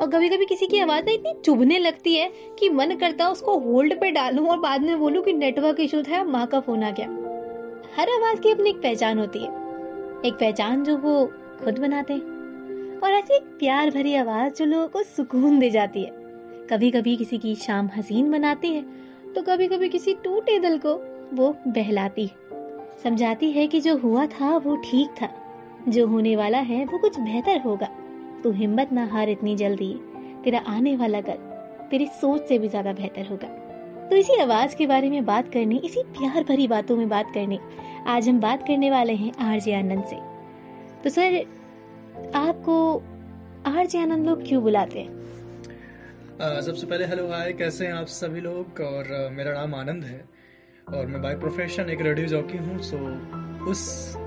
और कभी कभी किसी की आवाज़ ना इतनी चुभने लगती है कि मन करता है उसको होल्ड पे डालूं और बाद में बोलूँ कि नेटवर्क इशू था, माँ का फ़ोन आ गया। हर आवाज़ की अपनी एक पहचान होती है। एक पहचान जो वो खुद बनाते हैं। और ऐसी एक प्यार भरी आवाज़ जो लोगों को सुकून दे जाती है। कभी कभी किसी की शाम हसीन बनाती है तो कभी कभी किसी टूटे दिल को वो बहलाती है। समझाती है कि जो हुआ था, वो ठीक था। जो होने वाला है, वो कुछ बेहतर होगा। तू हिम्मत ना हार इतनी जल्दी। तेरा आने वाला कल तेरी सोच से भी ज़्यादा बेहतर होगा। तो इसी आवाज़ के बारे में बात करने, इसी प्यार भरी बातों में बात करने, आज हम बात करने वाले हैं आरजे आनंद से। तो सर, आपको आरजे आनंद लोग क्यों बुलाते हैं? सबसे पहले हेलो, हाय, कैसे हैं आप सभी लोग? और मेरा नाम आनंद है। और मैं बाय प्रोफेशन एक रेडियो जॉकी हूँ सो उस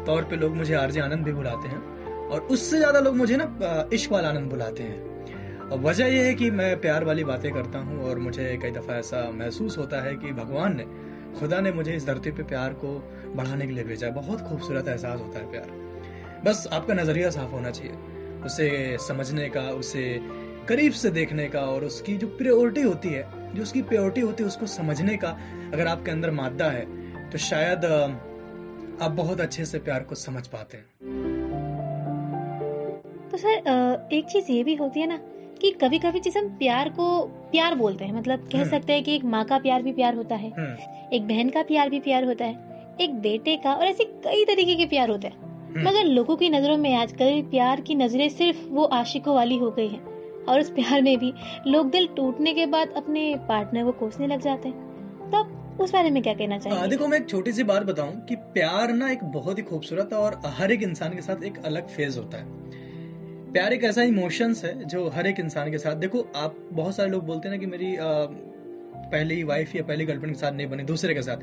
तौर पे लोग मुझे आरजे आनंद भी बुलाते हैं। और उससे ज़्यादा लोग मुझे ना इश्क वाला आनंद बुलाते हैं। और वजह यह है कि मैं प्यार वाली बातें करता हूँ और मुझे कई दफ़ा ऐसा महसूस होता है कि भगवान ने, खुदा ने मुझे इस धरती पे प्यार को बढ़ाने के लिए भेजा। बहुत खूबसूरत एहसास होता है प्यार। बस आपका नज़रिया साफ़ होना चाहिए। उसे समझने का, उसे करीब से देखने का और उसकी जो प्योरिटी होती है, जो उसकी प्योरिटी होती है, उसको समझने का अगर आपके अंदर मादा है तो शायद आप बहुत अच्छे से प्यार को समझ पाते हैं। तो सर एक चीज़ ये भी होती है ना कि कभी कभी जिस हम प्यार को प्यार बोलते हैं मतलब कह सकते हैं कि एक माँ का प्यार भी प्यार होता है एक बहन का प्यार भी प्यार होता है एक बेटे का और ऐसे कई तरीके के प्यार होते हैं। मगर लोगों की नज़रों में आजकल प्यार की नज़रें सिर्फ़ वो आशिकों वाली हो गई हैं और उस प्यार में भी लोग दिल टूटने के बाद अपने पार्टनर को कोसने लग जाते हैं। तो उस बारे में क्या कहना चाहिए देखो मैं एक छोटी सी बात बताऊँ कि प्यार ना एक बहुत ही खूबसूरत और हर एक इंसान के साथ एक अलग फ़ेज़ होता है। प्यार एक ऐसा इमोशंस है जो हर एक इंसान के साथ देखो आप बहुत सारे लोग बोलते हैं ना कि मेरी आ, पहली वाइफ या पहली गर्लफ्रेंड के साथ नहीं बने दूसरे के साथ।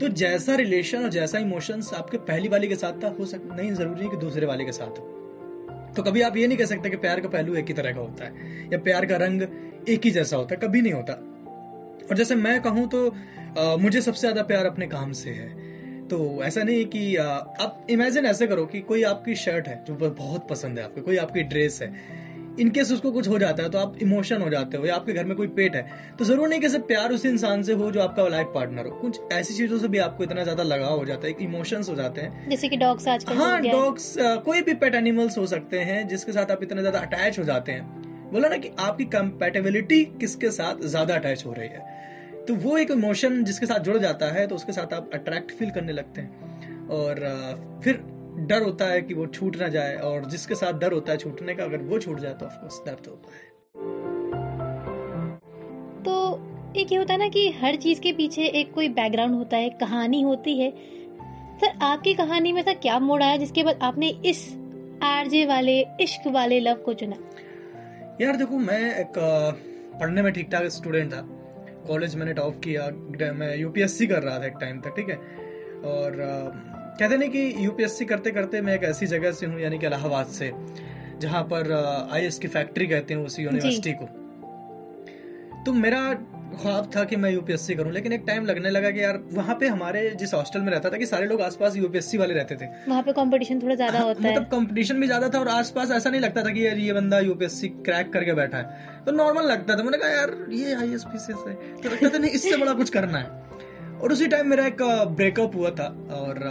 तो जैसा रिलेशन और जैसा इमोशंस आपके पहली वाले के साथ था हो सकता नहीं ज़रूरी है कि दूसरे वाले के साथ हो। तो कभी आप ये नहीं कह सकते कि प्यार का पहलू एक ही तरह का होता है या प्यार का रंग एक ही जैसा होता है कभी नहीं होता। और जैसे मैं कहूँ तो आ, मुझे सबसे ज़्यादा प्यार अपने काम से है। तो ऐसा नहीं कि आप इमेजिन ऐसे करो कि कोई आपकी शर्ट है जो बहुत पसंद है आपको कोई आपकी ड्रेस है इनकेस उसको कुछ हो जाता है तो आप इमोशन हो जाते हो या आपके घर में कोई पेट है तो ज़रूर नहीं कि सिर्फ़ प्यार उस इंसान से हो जो आपका लाइफ पार्टनर हो। कुछ ऐसी चीज़ों से भी आपको इतना ज़्यादा लगाव हो जाता है इमोशंस हो जाते हैं। जैसे कि डॉग्स आजकल हाँ डॉग्स कोई भी पेट एनिमल्स हो सकते हैं जिसके साथ आप इतना ज़्यादा अटैच हो जाते हैं। बोला ना कि आपकी कंपेटेबिलिटी किसके साथ ज़्यादा अटैच हो रही है? तो वो एक इमोशन जिसके साथ जुड़ जाता है तो उसके साथ आप अट्रैक्ट फील करने लगते हैं। और फिर डर होता है कि वो छूट ना जाए और जिसके साथ डर होता है छूटने का अगर वो छूट जाए तो ऑफकोर्स दर्द होता है। तो एक ये होता है ना कि हर चीज़ के पीछे एक कोई बैकग्राउंड होता है कहानी होती है। सर आपकी कहानी में ऐसा क्या मोड़ आया जिसके बाद आपने इस आरजे वाले इश्क वाले लव को चुना? यार देखो मैं एक पढ़ने में ठीक ठाक स्टूडेंट था। कॉलेज मैंने टॉप किया मैं यूपीएससी कर रहा था एक टाइम तक ठीक है? और कहते नहीं कि यूपीएससी करते करते मैं एक ऐसी जगह से हूँ यानी कि इलाहाबाद से जहाँ पर आईएस की फैक्ट्री कहते हैं उसी यूनिवर्सिटी को। तो मेरा ख्वाब था कि मैं यूपीएससी करूँ लेकिन एक टाइम लगने लगा कि यार वहाँ पे हमारे जिस हॉस्टल में रहता था कि सारे लोग आसपास यूपीएससी वाले रहते थे। वहाँ पे कंपटीशन थोड़ा ज़्यादा हाँ, होता मतलब कंपटीशन भी ज़्यादा था और आसपास ऐसा नहीं लगता था कि यार ये बंदा यूपीएससी क्रैक करके बैठा है। तो नॉर्मल लगता था। मैंने कहा यार ये आई एस पी से तो लगता था नहीं इससे बड़ा कुछ करना है। और उसी टाइम मेरा एक ब्रेकअप हुआ था और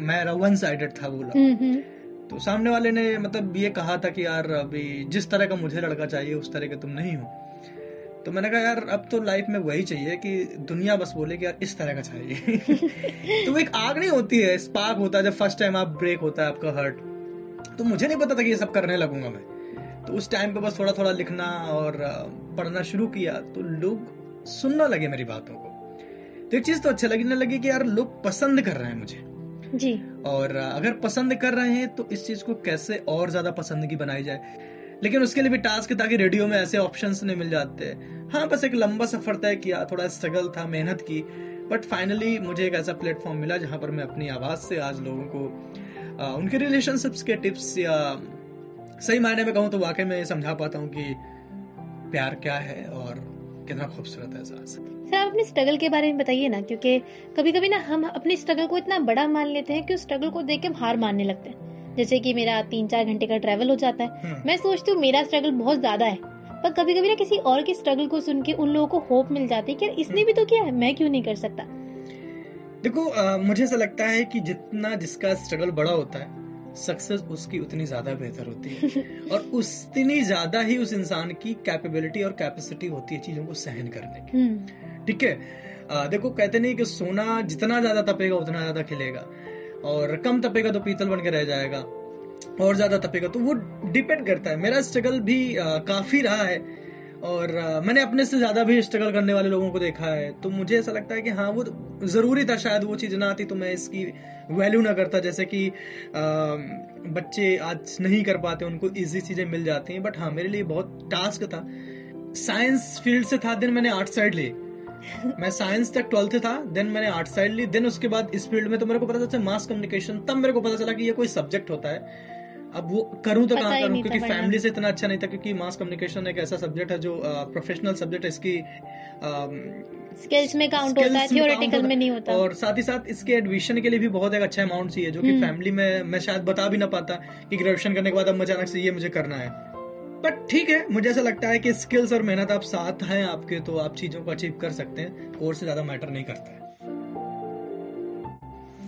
मैं वन साइडेड था बोला हम्म, हम्म। तो सामने वाले ने मतलब ये कहा था कि यार अभी जिस तरह का मुझे लड़का चाहिए उस तरह का तुम नहीं हो। तो मैंने कहा यार अब तो लाइफ में वही चाहिए कि दुनिया बस बोले कि यार इस तरह का चाहिए। तो वो एक आग नहीं होती है स्पार्क होता है जब फ़र्स्ट टाइम आप ब्रेक होता है आपका हर्ट तो मुझे नहीं पता था कि ये सब करने लगूँगा मैं। तो उस टाइम पे बस थोड़ा थोड़ा लिखना और पढ़ना शुरू किया। तो लोग सुनना लगे मेरी बातों को। तो एक चीज़ तो अच्छा लगने लगी कि यार लोग पसंद कर रहे हैं मुझे। जी। और अगर पसंद कर रहे हैं तो इस चीज़ को कैसे और ज़्यादा पसंदगी बनाई जाए? लेकिन उसके लिए भी टास्क ताकि रेडियो में ऐसे ऑप्शन नहीं मिल जाते। हाँ बस एक लंबा सफ़र तय किया थोड़ा स्ट्रगल था मेहनत की बट फाइनली मुझे एक ऐसा प्लेटफॉर्म मिला जहाँ पर मैं अपनी आवाज़ से आज लोगों को आ, उनके रिलेशनशिप्स के टिप्स या सही मायने में कहूँ तो वाकई में समझा पाता हूँ कि प्यार क्या है और कितना खूबसूरत है एहसास सर आप अपने स्ट्रगल के बारे में बताइए ना क्योंकि कभी कभी ना हम अपने स्ट्रगल को इतना बड़ा मान लेते हैं कि उस स्ट्रगल को देख के हम हार मानने लगते हैं। जैसे कि मेरा तीन चार घंटे का ट्रैवल हो जाता है। हम्म। मैं सोचती हूँ मेरा स्ट्रगल बहुत ज़्यादा है। पर कभी कभी ना किसी और के स्ट्रगल को सुन के उन लोगों को होप मिल जाती है कि यार इसने भी तो किया है मैं क्यों नहीं कर सकता? देखो अ, मुझे ऐसा लगता है कि जितना जिसका स्ट्रगल बड़ा होता है सक्सेस उसकी उतनी ज़्यादा बेहतर होती है। और उतनी ज़्यादा ही उस इंसान की कैपेबिलिटी और कैपेसिटी होती है चीज़ों को सहन करने की। हम्म। ठीक है? देखो कहते नहीं कि सोना जितना ज़्यादा तपेगा उतना ज़्यादा खिलेगा। और कम तपेगा तो पीतल बन के रह जाएगा और ज़्यादा तपेगा तो वो डिपेंड करता है। मेरा स्ट्रगल भी काफ़ी रहा है और अ, मैंने अपने से ज़्यादा भी स्ट्रगल करने वाले लोगों को देखा है। तो मुझे ऐसा लगता है कि हाँ वो ज़रूरी था शायद वो चीज़ ना आती तो मैं इसकी वैल्यू ना करता। जैसे कि अ, बच्चे आज नहीं कर पाते उनको इजी चीज़ें मिल जाती हैं बट हाँ मेरे लिए बहुत टास्क था। साइंस फ़ील्ड से था दिन मैंने आर्ट साइड ली मैं साइंस तक ट्वेल्थ था देन मैंने आर्ट साइड ली देन उसके बाद इस फ़ील्ड में तो मेरे को पता था मास कम्युनिकेशन तब मेरे को पता चला कि ये कोई सब्जेक्ट होता है। अब वो करूँ तो कहाँ करूँ क्योंकि फैमिली से इतना अच्छा नहीं था क्योंकि मास कम्युनिकेशन एक ऐसा सब्जेक्ट है जो प्रोफेशनल सब्जेक्ट है इसकी स्किल्स में काउंट होता है थियोरेटिकल में नहीं होता। और साथ ही साथ इसके एडमिशन के लिए भी बहुत एक अच्छा अमाउंट चाहिए जो कि हम्म। फैमिली में मैं शायद बता भी ना पाता कि ग्रेजुएशन करने के बाद अब अचानक से ये मुझे करना है। बट ठीक है मुझे ऐसा लगता है कि स्किल्स और मेहनत आप साथ हैं आपके तो आप चीज़ों को अचीव कर सकते हैं। कोर्स से ज़्यादा मैटर नहीं करता है।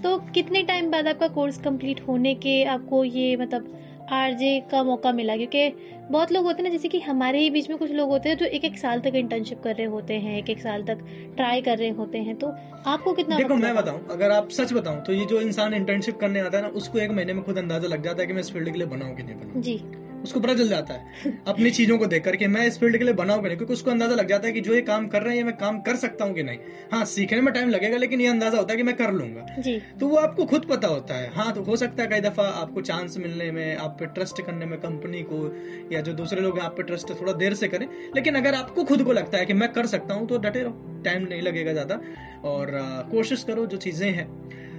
तो कितने टाइम बाद आपका कोर्स कंप्लीट होने के आपको ये मतलब आरजे का मौका मिला? क्योंकि बहुत लोग होते हैं ना जैसे कि हमारे ही बीच में कुछ लोग होते हैं जो एक एक साल तक इंटर्नशिप कर रहे होते हैं एक एक साल तक ट्राई कर रहे होते हैं। तो आपको कितना देखो मैं बताऊँ अगर आप सच बताऊँ तो ये जो इंसान इंटर्नशिप करने आता है ना उसको एक महीने में खुद अंदाज़ा लग जाता है कि मैं इस फ़ील्ड के लिए बनाऊँ कि नहीं बनाऊँ। जी। उसको पता चल जाता है। अपनी चीज़ों को देख करके मैं इस फ़ील्ड के लिए बनाऊँ कि नहीं क्योंकि उसको अंदाज़ा लग जाता है कि जो ये काम कर रहे हैं ये मैं काम कर सकता हूँ कि नहीं। हाँ सीखने में टाइम लगेगा लेकिन ये अंदाज़ा होता है कि मैं कर लूँगा। जी। तो वो आपको खुद पता होता है। हाँ तो हो सकता है कई दफ़ा आपको चांस मिलने में आप पे ट्रस्ट करने में कंपनी को या जो दूसरे लोग हैं आप पे ट्रस्ट थोड़ा देर से करें। लेकिन अगर आपको खुद को लगता है कि मैं कर सकता हूँ तो डटे रहो। टाइम नहीं लगेगा ज़्यादा। और कोशिश करो जो चीज़ें हैं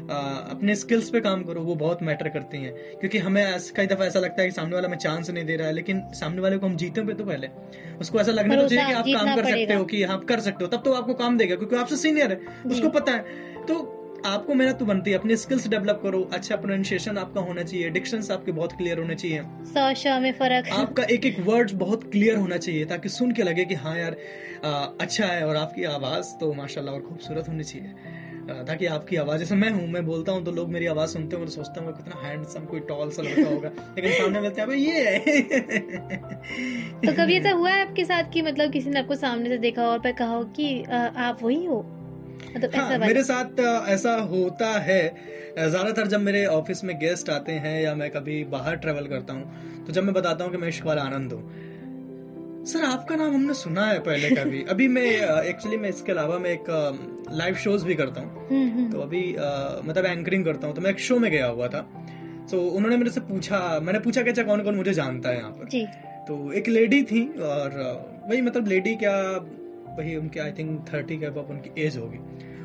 अपने स्किल्स पे काम करो वो बहुत मैटर करती हैं। क्योंकि हमें कई दफ़ा ऐसा लगता है कि सामने वाला हमें चांस नहीं दे रहा है लेकिन सामने वाले को हम जीते पे तो पहले। उसको ऐसा लगना तो चाहिए कि आप काम कर सकते हो कि आप कर सकते हो तब तो आपको काम देगा क्योंकि आपसे सीनियर है उसको पता है। तो आपको मेहनत तो बनती है अपने स्किल्स डेवलप करो अच्छा प्रोनाउंसिएशन आपका होना चाहिए डिक्शन आपके बहुत क्लियर होने चाहिए। में फ़र्क। आपका एक एक वर्ड बहुत क्लियर होना चाहिए ताकि सुन के लगे कि हाँ यार आ, अच्छा है और आपकी आवाज़ तो माशाल्लाह और खूबसूरत होनी चाहिए। आ, ताकि आपकी आवाज़ जैसे मैं हूँ मैं बोलता हूँ तो लोग मेरी आवाज़ सुनते हैं तो सोचता हूँ कितना हैंडसम कोई टॉल सा लड़का होगा। लेकिन सामने मिलते हैं "अबे ये है। तो कभी ऐसा हुआ है आपके साथ कि मतलब किसी ने आपको सामने से देखा हो और फिर कहा हो कि आप वही हो? मतलब हाँ मेरे साथ ऐसा होता है। ज़्यादातर जब मेरे ऑफ़िस में गेस्ट आते हैं या मैं कभी बाहर ट्रेवल करता हूँ तो जब मैं बताता हूँ कि मैं इश्क आनंद हूँ। सर आपका नाम हमने सुना है पहले कभी। अभी मैं एक्चुअली मैं इसके अलावा मैं एक लाइव शोज़ भी करता हूँ। हम्म, हम्म, तो अभी मतलब एंकरिंग करता हूँ। तो मैं एक शो में गया हुआ था। तो उन्होंने मेरे से पूछा मैंने पूछा कि अच्छा कौन कौन मुझे जानता है यहाँ पर? तो एक लेडी थी और वही मतलब लेडी क्या वही उनके आई थिंक थर्टी के अब उनकी एज होगी।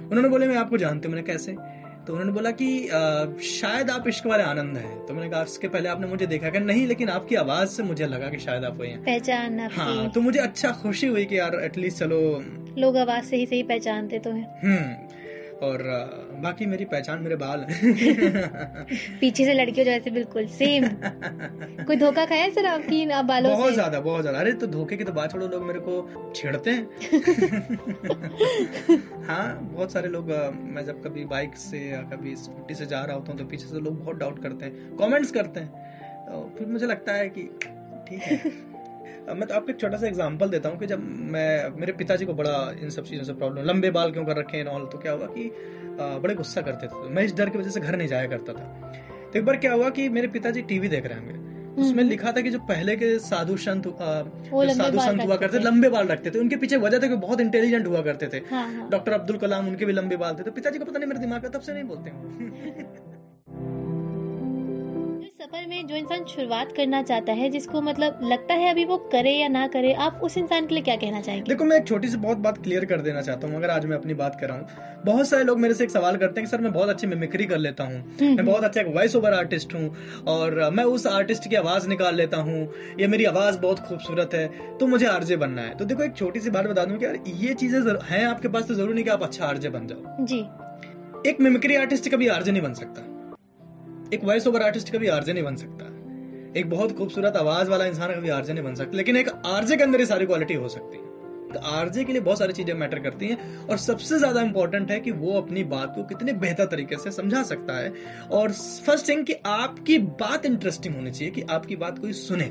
उन्होंने बोले मैं आपको जानती हूँ। मैंने कैसे? तो उन्होंने बोला कि आ, शायद आप इश्क वाले आनंद है। तो मैंने कहा इसके पहले आपने मुझे देखा कि नहीं लेकिन आपकी आवाज़ से मुझे लगा कि शायद आप वही हैं। पहचान हाँ तो मुझे अच्छा खुशी हुई कि यार एटलीस्ट चलो। लोग आवाज़ से ही सही पहचानते तो हैं। हम्म और बाकी मेरी पहचान मेरे बाल हैं। पीछे से लड़कियों जैसे बिल्कुल सेम कोई धोखा खाया है सर आपकी इन बालों बहुत ज़्यादा बहुत ज़्यादा। अरे तो धोखे की तो बात छोड़ो लोग मेरे को छेड़ते हैं। हाँ बहुत सारे लोग मैं जब कभी बाइक से या कभी स्कूटी से जा रहा होता हूँ तो पीछे से लोग बहुत डाउट करते हैं कमेंट्स करते हैं। तो फिर मुझे लगता है कि ठीक है। मैं तो आपको एक छोटा सा एग्जांपल देता हूँ कि जब मैं मेरे पिताजी को बड़ा इन सब चीज़ों से प्रॉब्लम लंबे बाल क्यों कर रखे हैं ऑल तो क्या हुआ कि बड़े गुस्सा करते थे। मैं इस डर की वजह से घर नहीं जाया करता था। तो एक बार क्या हुआ कि मेरे पिताजी टीवी देख रहे होंगे। उसमें हम्म। लिखा था कि जो पहले के साधु संत साधु संत हुआ करते थे। लंबे बाल रखते थे। उनके पीछे वजह था कि बहुत इंटेलिजेंट हुआ करते थे। हाँ हाँ। डॉक्टर अब्दुल कलाम उनके भी लंबे बाल थे। तो पिताजी को पता नहीं मेरे दिमाग का तब से नहीं बोलते सफ़र में जो इंसान शुरुआत करना चाहता है जिसको मतलब लगता है अभी वो करे या ना करे आप उस इंसान के लिए क्या कहना चाहेंगे? देखो मैं एक छोटी सी बहुत बात क्लियर कर देना चाहता हूँ अगर आज मैं अपनी बात कर रहा हूँ। बहुत सारे लोग मेरे से एक सवाल करते हैं कि सर मैं बहुत अच्छी मिमिक्री कर लेता हूँ हम्म, मैं बहुत अच्छा एक वॉइस ओवर आर्टिस्ट हूँ और मैं उस आर्टिस्ट की आवाज़ निकाल लेता हूँ या मेरी आवाज़ बहुत खूबसूरत है तो मुझे आरजे बनना है। तो देखो एक छोटी सी बात बता दूँ कि यार ये चीज़ें हैं आपके पास तो ज़रूरी नहीं कि आप अच्छा आरजे बन जाओ। जी। एक मिमिक्री आर्टिस्ट कभी आरजे नहीं बन सकता। एक वॉइस ओवर आर्टिस्ट कभी आरजे नहीं बन सकता। एक बहुत खूबसूरत आवाज़ वाला इंसान कभी आरजे नहीं बन सकता लेकिन एक आरजे के अंदर ये सारी क्वालिटी हो सकती है। तो आरजे के लिए बहुत सारी चीज़ें मैटर करती हैं और सबसे ज़्यादा इंपॉर्टेंट है कि वो अपनी बात को कितने बेहतर तरीके से समझा सकता है। और फ़र्स्ट थिंग कि आपकी बात इंटरेस्टिंग होनी चाहिए कि आपकी बात कोई सुने।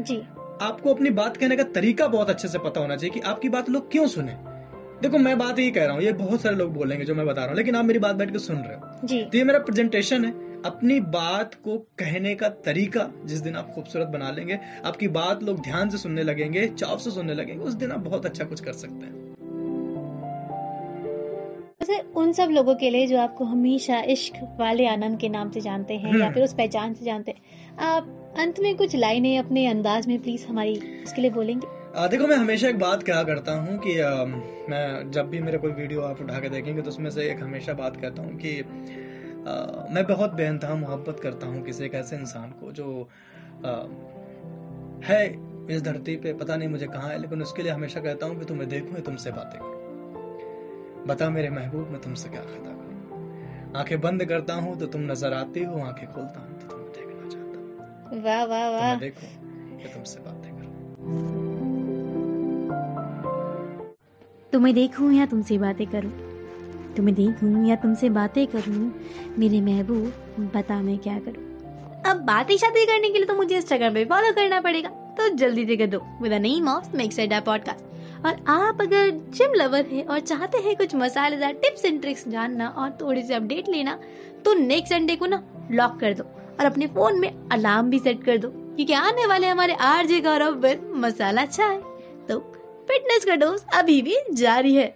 जी। आपको अपनी बात कहने का तरीका बहुत अच्छे से पता होना चाहिए कि आपकी बात लोग क्यों सुने। देखो मैं बात यही कह रहा हूँ ये बहुत सारे लोग बोलेंगे जो मैं बता रहा हूँ लेकिन आप मेरी बात बैठ के सुन रहे हो। जी। तो ये मेरा प्रेजेंटेशन है। अपनी बात को कहने का तरीका जिस दिन आप खूबसूरत बना लेंगे आपकी बात लोग ध्यान से सुनने लगेंगे चाव से सुनने लगेंगे उस दिन आप बहुत अच्छा कुछ कर सकते हैं उन सब लोगों के लिए जो आपको हमेशा इश्क वाले आनंद के नाम से जानते हैं या हम्म। फिर उस पहचान से जानते हैं आप अंत में कुछ लाइनें अपने अंदाज में प्लीज़ हमारी उसके लिए बोलेंगे आ, देखो मैं हमेशा एक बात कहा करता हूँ कि आ, मैं जब भी मेरा कोई वीडियो आप उठा के देखेंगे तो उसमें से एक हमेशा बात कहता हूँ कि आ, मैं बहुत बेनतहा मोहब्बत करता हूँ किसी एक ऐसे इंसान को जो आ, है इस धरती पे पता नहीं मुझे कहाँ है लेकिन उसके लिए हमेशा कहता हूँ कि तुम्हें देखूँ तुमसे बातें करूँ। बता मेरे महबूब मैं तुमसे क्या खता करूँ? आँखें बंद करता हूँ तो तुम नज़र आती हो आँखें खोलता हूँ तो तुम्हें देखना चाहता हूँ वाह वाह तुम्हें वाह। देखूँ या तुमसे बातें करूँ। तुम्हें देखूँ या तुमसे बातें करूँ? तुम्हें देखूँ या तुमसे बातें करूँ, मेरे महबूब, बता मैं क्या करूँ। अब बातें शादी करने के लिए तो मुझे इंस्टाग्राम पे फॉलो करना पड़ेगा तो जल्दी से कर दो। With name of make set podcast और आप अगर जिम लवर हैं और चाहते हैं कुछ मसालेदार टिप्स एंड ट्रिक्स जानना और थोड़ी सी अपडेट लेना तो नेक्स्ट संडे को ना लॉक कर दो और अपने फ़ोन में अलार्म भी सेट कर दो, क्योंकि आने वाले हमारे आरजे गौरव विद मसाला चाय। तो फिटनेस का डोज अभी भी जारी है।